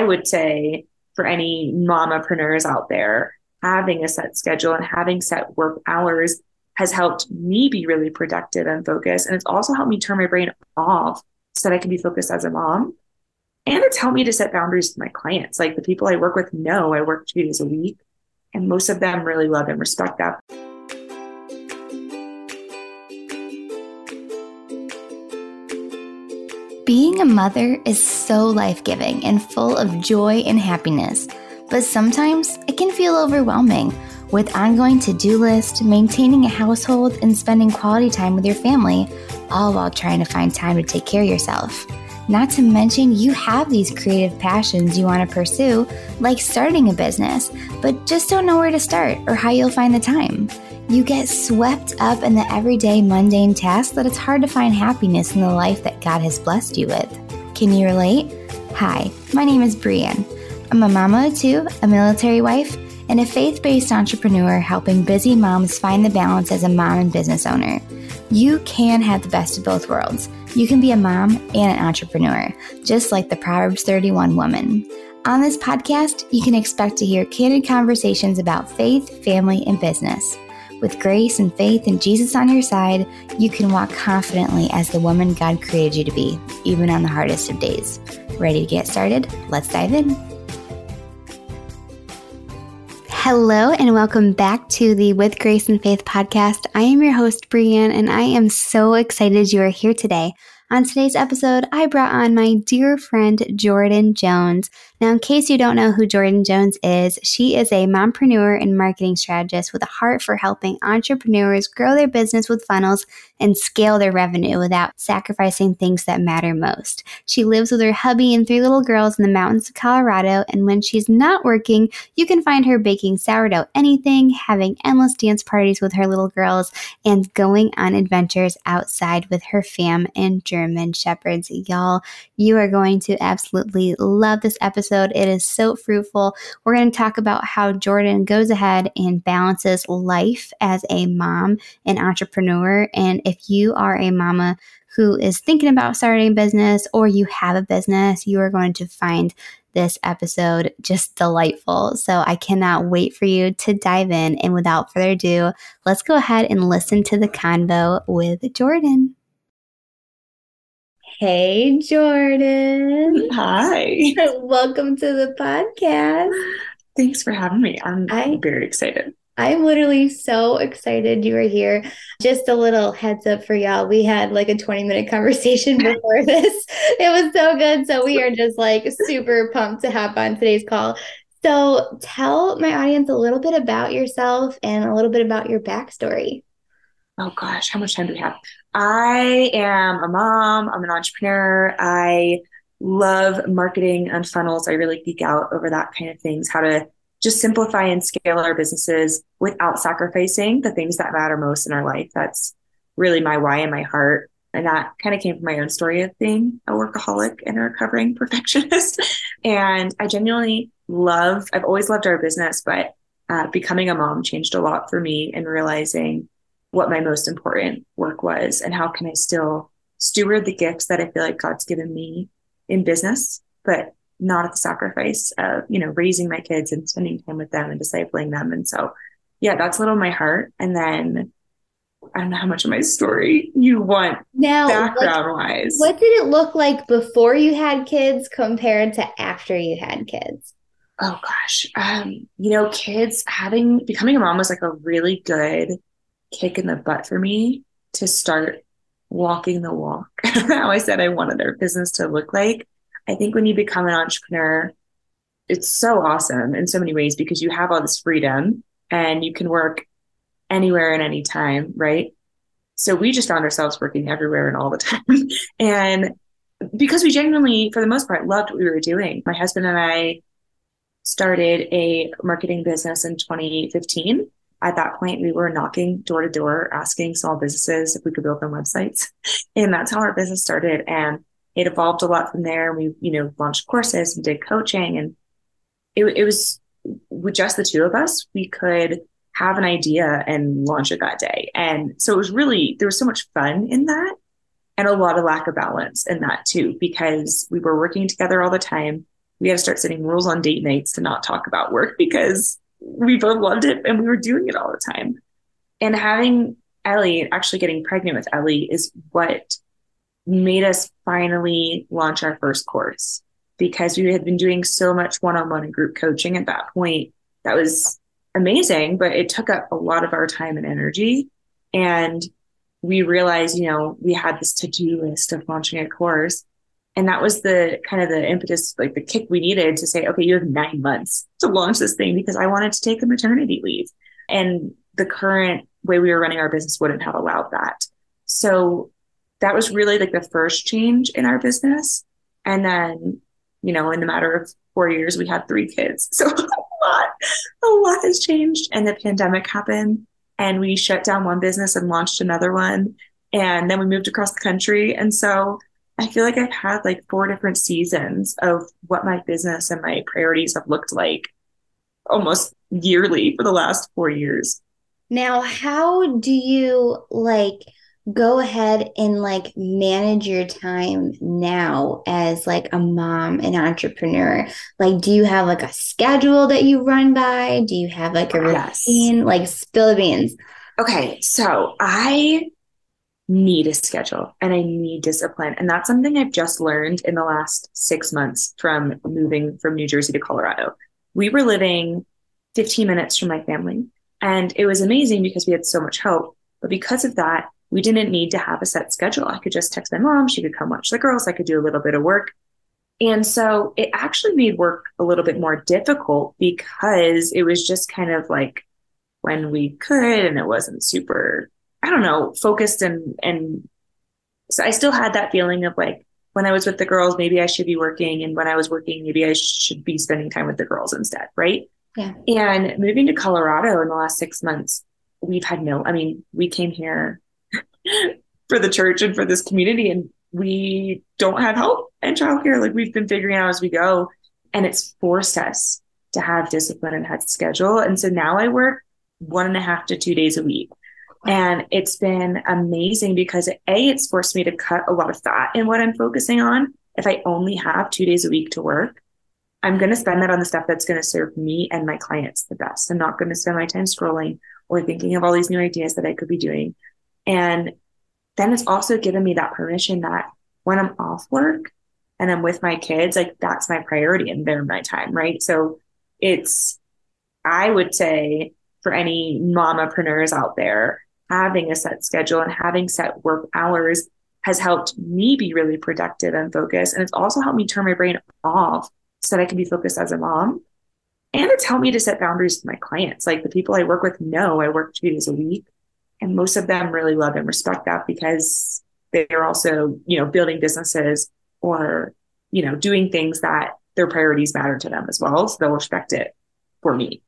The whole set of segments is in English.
I would say for any mamapreneurs out there, having a set schedule and having set work hours has helped me be really productive and focused. And it's also helped me turn my brain off so that I can be focused as a mom. And it's helped me to set boundaries with my clients. Like the people I work with know I work two days a week, and most of them really love and respect that. Being a mother is so life giving and full of joy and happiness, but sometimes it can feel overwhelming with ongoing to do lists, maintaining a household, and spending quality time with your family, all while trying to find time to take care of yourself. Not to mention, you have these creative passions you want to pursue, like starting a business, but just don't know where to start or how you'll find the time. You get swept up in the everyday mundane tasks that it's hard to find happiness in the life that God has blessed you with. Can you relate? Hi, my name is Brianne. I'm a mama of two, a military wife, and a faith based entrepreneur helping busy moms find the balance as a mom and business owner. You can have the best of both worlds. You can be a mom and an entrepreneur, just like the Proverbs 31 woman. On this podcast, you can expect to hear candid conversations about faith, family, and business. With grace and faith and Jesus on your side, you can walk confidently as the woman God created you to be, even on the hardest of days. Ready to get started? Let's dive in. Hello, and welcome back to the With Grace and Faith podcast. I am your host, Brianne, and I am so excited you are here today. On today's episode, I brought on my dear friend Jordan Jones. Now, in case you don't know who Jordan Jones is, she is a mompreneur and marketing strategist with a heart for helping entrepreneurs grow their business with funnels and scale their revenue without sacrificing things that matter most. She lives with her hubby and three little girls in the mountains of Colorado, and when she's not working, you can find her baking sourdough anything, having endless dance parties with her little girls, and going on adventures outside with her fam and German shepherds. Y'all, you are going to absolutely love this episode episode. It is so fruitful. We're going to talk about how Jordan goes ahead and balances life as a mom and entrepreneur. And if you are a mama who is thinking about starting a business or you have a business, you are going to find this episode just delightful. So I cannot wait for you to dive in. And without further ado, let's go ahead and listen to the convo with Jordan. Hey, Jordan. Hi. Welcome to the podcast. Thanks for having me. I'm I, very excited. I'm literally so excited you are here. Just a little heads up for y'all. We had like a 20 minute conversation before this. It was so good. So we are just like super pumped to hop on today's call. So tell my audience a little bit about yourself and a little bit about your backstory. Oh gosh, how much time do we have? I am a mom, I'm an entrepreneur. I love marketing and funnels. I really geek out over that kind of things, how to just simplify and scale our businesses without sacrificing the things that matter most in our life. That's really my why and my heart. And that kind of came from my own story of being a workaholic and a recovering perfectionist. and I genuinely love, I've always loved our business, but uh, becoming a mom changed a lot for me and realizing what my most important work was and how can I still steward the gifts that I feel like God's given me in business, but not at the sacrifice of, you know, raising my kids and spending time with them and discipling them. And so, yeah, that's a little my heart. And then I don't know how much of my story you want now background wise. What did it look like before you had kids compared to after you had kids? Oh gosh. Um, you know, kids having becoming a mom was like a really good kick in the butt for me to start walking the walk. How I said I wanted our business to look like. I think when you become an entrepreneur, it's so awesome in so many ways because you have all this freedom and you can work anywhere and any time, right? So we just found ourselves working everywhere and all the time. and because we genuinely, for the most part, loved what we were doing. My husband and I started a marketing business in 2015 at that point, we were knocking door to door, asking small businesses if we could build them websites. And that's how our business started. And it evolved a lot from there. We, you know, launched courses and did coaching. And it, it was with just the two of us, we could have an idea and launch it that day. And so it was really, there was so much fun in that and a lot of lack of balance in that too, because we were working together all the time. we had to start setting rules on date nights to not talk about work because we both loved it and we were doing it all the time. And having Ellie, actually getting pregnant with Ellie, is what made us finally launch our first course because we had been doing so much one on one and group coaching at that point. That was amazing, but it took up a lot of our time and energy. And we realized, you know, we had this to do list of launching a course. And that was the kind of the impetus, like the kick we needed to say, okay, you have nine months to launch this thing because I wanted to take a maternity leave. And the current way we were running our business wouldn't have allowed that. So that was really like the first change in our business. And then, you know, in the matter of four years, we had three kids. So a lot, a lot has changed. And the pandemic happened and we shut down one business and launched another one. And then we moved across the country. And so I feel like I've had like four different seasons of what my business and my priorities have looked like almost yearly for the last four years. Now, how do you like go ahead and like manage your time now as like a mom and entrepreneur? Like, do you have like a schedule that you run by? Do you have like a routine? Yes. Like, spill the beans. Okay, so I need a schedule and I need discipline. And that's something I've just learned in the last six months from moving from New Jersey to Colorado. We were living 15 minutes from my family. And it was amazing because we had so much help. But because of that, we didn't need to have a set schedule. I could just text my mom. She could come watch the girls. I could do a little bit of work. And so it actually made work a little bit more difficult because it was just kind of like when we could and it wasn't super, I don't know, focused and, and so I still had that feeling of like when I was with the girls, maybe I should be working. And when I was working, maybe I should be spending time with the girls instead. Right. Yeah. And moving to Colorado in the last six months, we've had no, I mean, we came here for the church and for this community, and we don't have help and childcare. Like we've been figuring out as we go. And it's forced us to have discipline and had schedule. And so now I work one and a half to two days a week. And it's been amazing because A, it's forced me to cut a lot of fat in what I'm focusing on. If I only have two days a week to work, I'm going to spend that on the stuff that's going to serve me and my clients the best. I'm not going to spend my time scrolling or thinking of all these new ideas that I could be doing. And then it's also given me that permission that when I'm off work and I'm with my kids, like that's my priority and they're my time, right? So it's, I would say for any mamapreneurs out there, having a set schedule and having set work hours has helped me be really productive and focused. And it's also helped me turn my brain off so that I can be focused as a mom. And it's helped me to set boundaries with my clients. Like the people I work with know I work two days a week. And most of them really love and respect that because they're also, you know, building businesses or, you know, doing things that their priorities matter to them as well. So they'll respect it for me.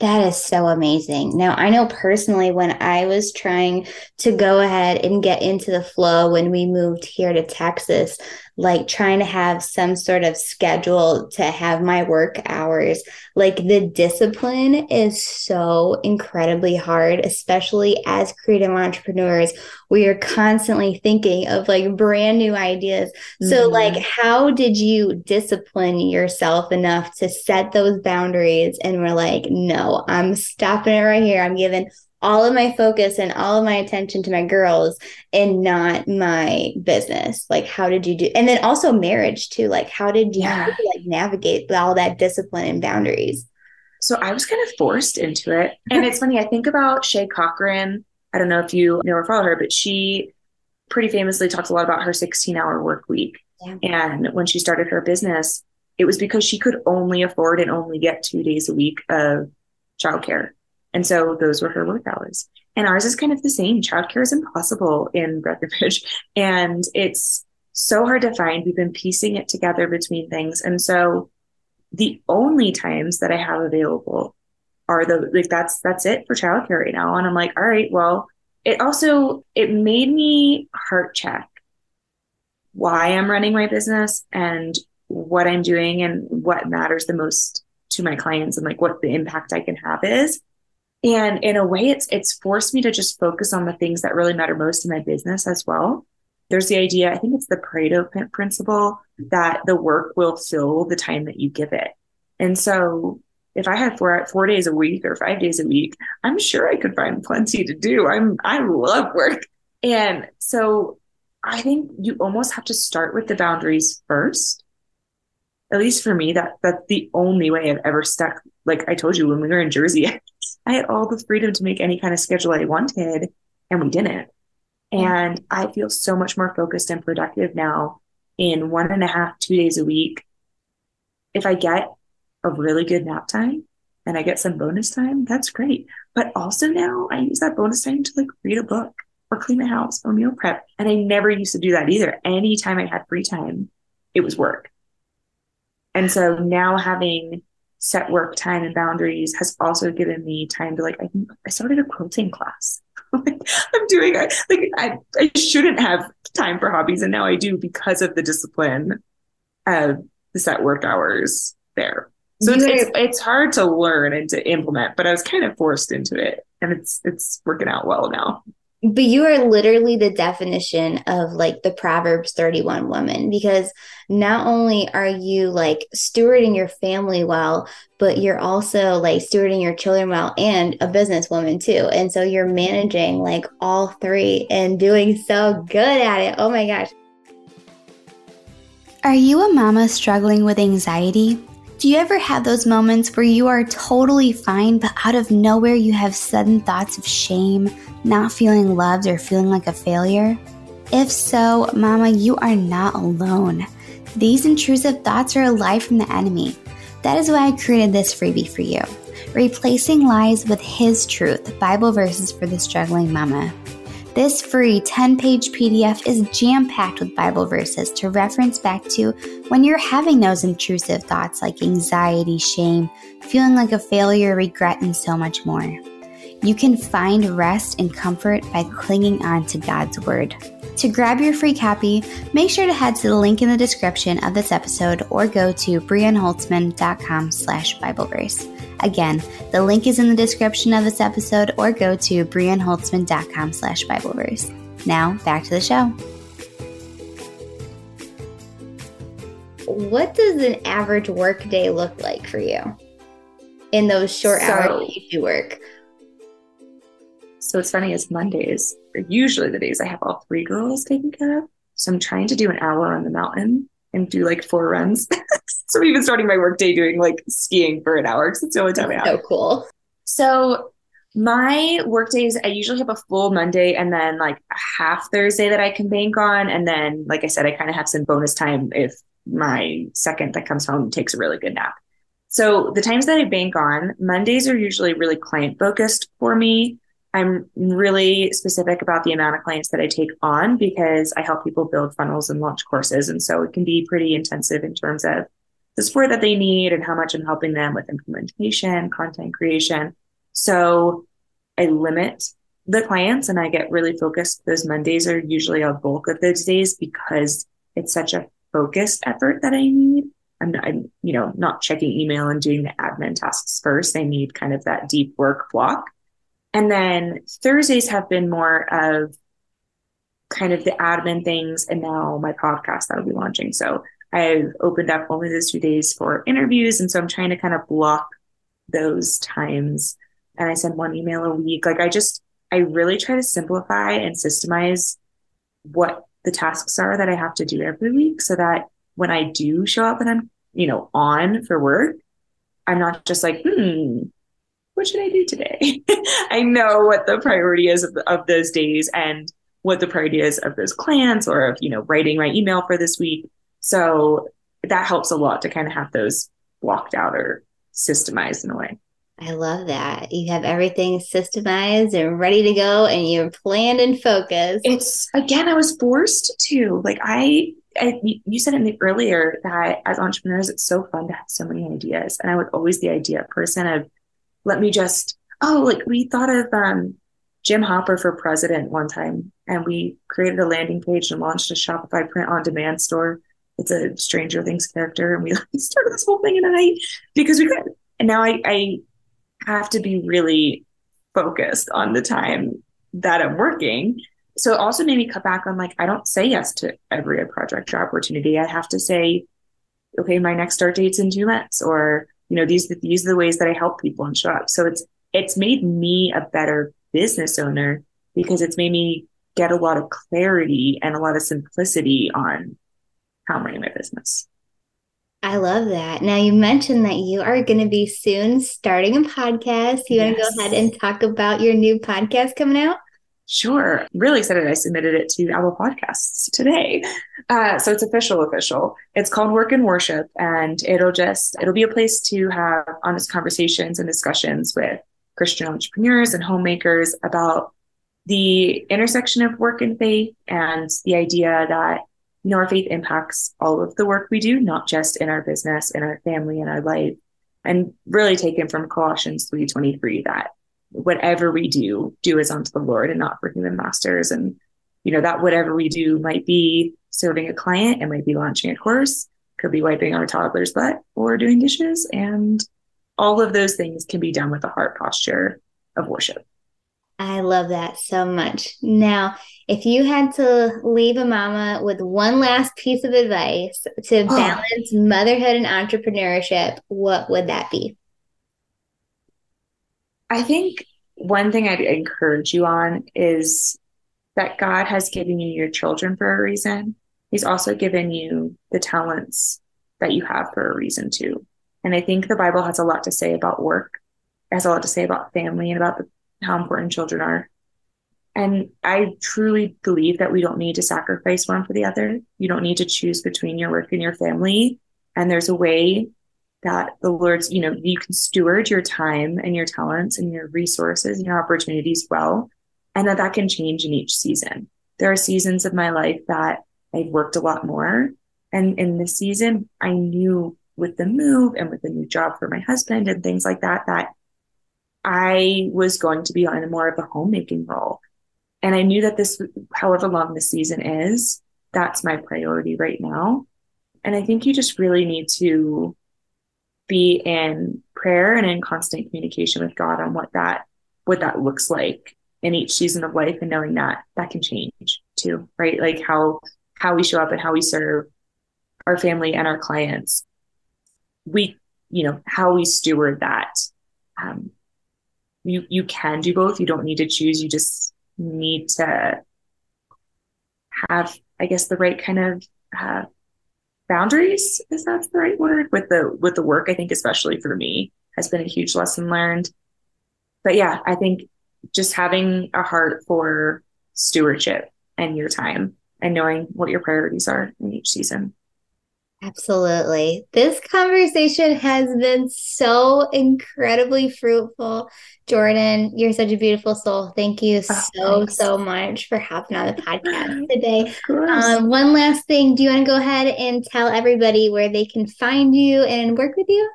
That is so amazing. Now, I know personally when I was trying to go ahead and get into the flow when we moved here to Texas, like trying to have some sort of schedule to have my work hours. Like the discipline is so incredibly hard, especially as creative entrepreneurs. We are constantly thinking of like brand new ideas. Mm-hmm. So, like, how did you discipline yourself enough to set those boundaries? And we're like, no, I'm stopping it right here. I'm giving all of my focus and all of my attention to my girls and not my business. Like how did you do and then also marriage too like how did you, yeah. like navigate all that discipline and boundaries? So i was kind of forced into it. And it's funny i think about Shay Cochrane. I don't know if you know or follow her but she pretty famously talks a lot about her 16 hour work week. Yeah. and when she started her business it was because she could only afford and only get two days a week of childcare and so those were her work hours. And ours is kind of the same. Childcare is impossible in Breckenridge. And it's so hard to find. We've been piecing it together between things. And so the only times that I have available are the like that's that's it for childcare right now. And I'm like, all right, well, it also it made me heart check why I'm running my business and what I'm doing and what matters the most to my clients and like what the impact I can have is and in a way it's it's forced me to just focus on the things that really matter most in my business as well there's the idea, I think it's the Pareto principle that the work will fill the time that you give it. And so if I had four four days a week or five days a week, I'm sure I could find plenty to do. I'm I love work. And so I think you almost have to start with the boundaries first. At least for me, that that's the only way I've ever stuck. Like I told you when we were in Jersey, I had all the freedom to make any kind of schedule I wanted, and we didn't. Hmm. And I feel so much more focused and productive now in one and a half, two days a week. If I get a really good nap time and I get some bonus time, that's great. But also now I use that bonus time to like read a book or clean the house or meal prep. And I never used to do that either. Anytime I had free time, it was work. And so now having set work time and boundaries has also given me time to like, I, I started a quilting class. like, I'm doing like I, I shouldn't have time for hobbies and now I do because of the discipline of the set work hours there. So it's, it's, it's hard to learn and to implement, but I was kind of forced into it and it's it's working out well now. But you are literally the definition of like the Proverbs 31 woman because not only are you like stewarding your family well, but you're also like stewarding your children well and a businesswoman too. And so you're managing like all three and doing so good at it. Oh my gosh. Are you a mama struggling with anxiety? Do you ever have those moments where you are totally fine, but out of nowhere you have sudden thoughts of shame, not feeling loved, or feeling like a failure? If so, Mama, you are not alone. These intrusive thoughts are a lie from the enemy. That is why I created this freebie for you Replacing Lies with His Truth Bible Verses for the Struggling Mama. This free 10 page PDF is jam packed with Bible verses to reference back to when you're having those intrusive thoughts like anxiety, shame, feeling like a failure, regret, and so much more. You can find rest and comfort by clinging on to God's Word. To grab your free copy, make sure to head to the link in the description of this episode or go to brianholtzman.com slash Bibleverse. Again, the link is in the description of this episode or go to brianholtzman.com slash Bibleverse. Now, back to the show. What does an average work day look like for you in those short so, hours you do work? So it's funny, is Mondays are usually the days I have all three girls taken care of. So I'm trying to do an hour on the mountain and do like four runs. so even starting my workday doing like skiing for an hour because it's the only time I have. So cool. So my work days, I usually have a full Monday and then like a half Thursday that I can bank on. And then, like I said, I kind of have some bonus time if my second that comes home takes a really good nap. So the times that I bank on, Mondays are usually really client focused for me. I'm really specific about the amount of clients that I take on because I help people build funnels and launch courses. And so it can be pretty intensive in terms of the support that they need and how much I'm helping them with implementation, content creation. So I limit the clients and I get really focused. Those Mondays are usually a bulk of those days because it's such a focused effort that I need. I'm, I'm, you know, not checking email and doing the admin tasks first. I need kind of that deep work block. And then Thursdays have been more of kind of the admin things and now my podcast that I'll be launching. So I've opened up only those two days for interviews. And so I'm trying to kind of block those times. And I send one email a week. Like I just, I really try to simplify and systemize what the tasks are that I have to do every week so that when I do show up and I'm, you know, on for work, I'm not just like, hmm, what should I do today? I know what the priority is of, of those days and what the priority is of those clients or of, you know, writing my email for this week. So that helps a lot to kind of have those blocked out or systemized in a way. I love that. You have everything systemized and ready to go and you're planned and focused. It's again, I was forced to. Like I, I you said in the earlier that as entrepreneurs, it's so fun to have so many ideas. And I was always the idea person of let me just oh like we thought of um, Jim Hopper for president one time and we created a landing page and launched a Shopify print on demand store. It's a Stranger Things character and we started this whole thing in a night because we could. And now I, I have to be really focused on the time that I'm working so it also made me cut back on like, I don't say yes to every project or opportunity. I have to say, okay, my next start date's in two months, or you know, these these are the ways that I help people and show up. So it's it's made me a better business owner because it's made me get a lot of clarity and a lot of simplicity on how I'm running my business. I love that. Now you mentioned that you are going to be soon starting a podcast. You yes. want to go ahead and talk about your new podcast coming out? Sure. Really excited. I submitted it to Apple Podcasts today. Uh, so it's official, official. It's called Work and Worship, and it'll just, it'll be a place to have honest conversations and discussions with Christian entrepreneurs and homemakers about the intersection of work and faith and the idea that you know, our faith impacts all of the work we do, not just in our business, in our family, in our life. And really taken from Colossians 3.23 that whatever we do, do as unto the Lord and not for human masters. And, you know, that whatever we do might be serving a client, it might be launching a course, could be wiping our toddler's butt or doing dishes. And all of those things can be done with a heart posture of worship. I love that so much. Now, if you had to leave a mama with one last piece of advice to balance motherhood and entrepreneurship, what would that be? I think one thing I'd encourage you on is that God has given you your children for a reason. He's also given you the talents that you have for a reason too. And I think the Bible has a lot to say about work, it has a lot to say about family and about the how important children are. And I truly believe that we don't need to sacrifice one for the other. You don't need to choose between your work and your family. And there's a way that the Lord's, you know, you can steward your time and your talents and your resources and your opportunities well. And that that can change in each season. There are seasons of my life that I've worked a lot more. And in this season, I knew with the move and with the new job for my husband and things like that, that I was going to be on more of a homemaking role. And I knew that this, however long the season is, that's my priority right now. And I think you just really need to be in prayer and in constant communication with God on what that what that looks like in each season of life and knowing that that can change too, right? Like how how we show up and how we serve our family and our clients. We, you know, how we steward that um, you you can do both. You don't need to choose. You just need to have, I guess, the right kind of uh, boundaries. Is that the right word with the with the work? I think, especially for me, has been a huge lesson learned. But yeah, I think just having a heart for stewardship and your time and knowing what your priorities are in each season. Absolutely. This conversation has been so incredibly fruitful. Jordan, you're such a beautiful soul. Thank you oh, so, thanks. so much for hopping on the podcast today. Um, one last thing. Do you want to go ahead and tell everybody where they can find you and work with you?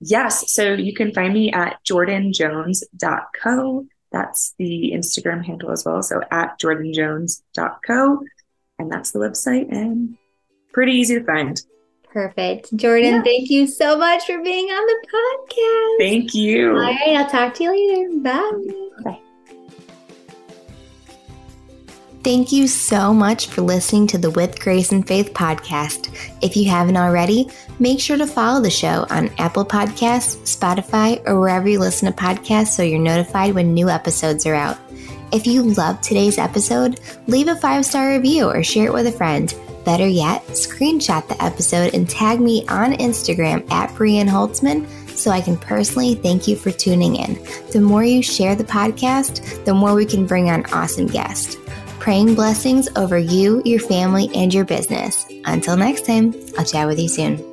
Yes. So you can find me at jordanjones.co. That's the Instagram handle as well. So at jordanjones.co. And that's the website. And pretty easy to find. Perfect. Jordan, yeah. thank you so much for being on the podcast. Thank you. All right, I'll talk to you later. Bye. Bye. Thank you so much for listening to the With Grace and Faith podcast. If you haven't already, make sure to follow the show on Apple Podcasts, Spotify, or wherever you listen to podcasts so you're notified when new episodes are out. If you loved today's episode, leave a five star review or share it with a friend. Better yet, screenshot the episode and tag me on Instagram at Brianne Holtzman so I can personally thank you for tuning in. The more you share the podcast, the more we can bring on awesome guests. Praying blessings over you, your family, and your business. Until next time, I'll chat with you soon.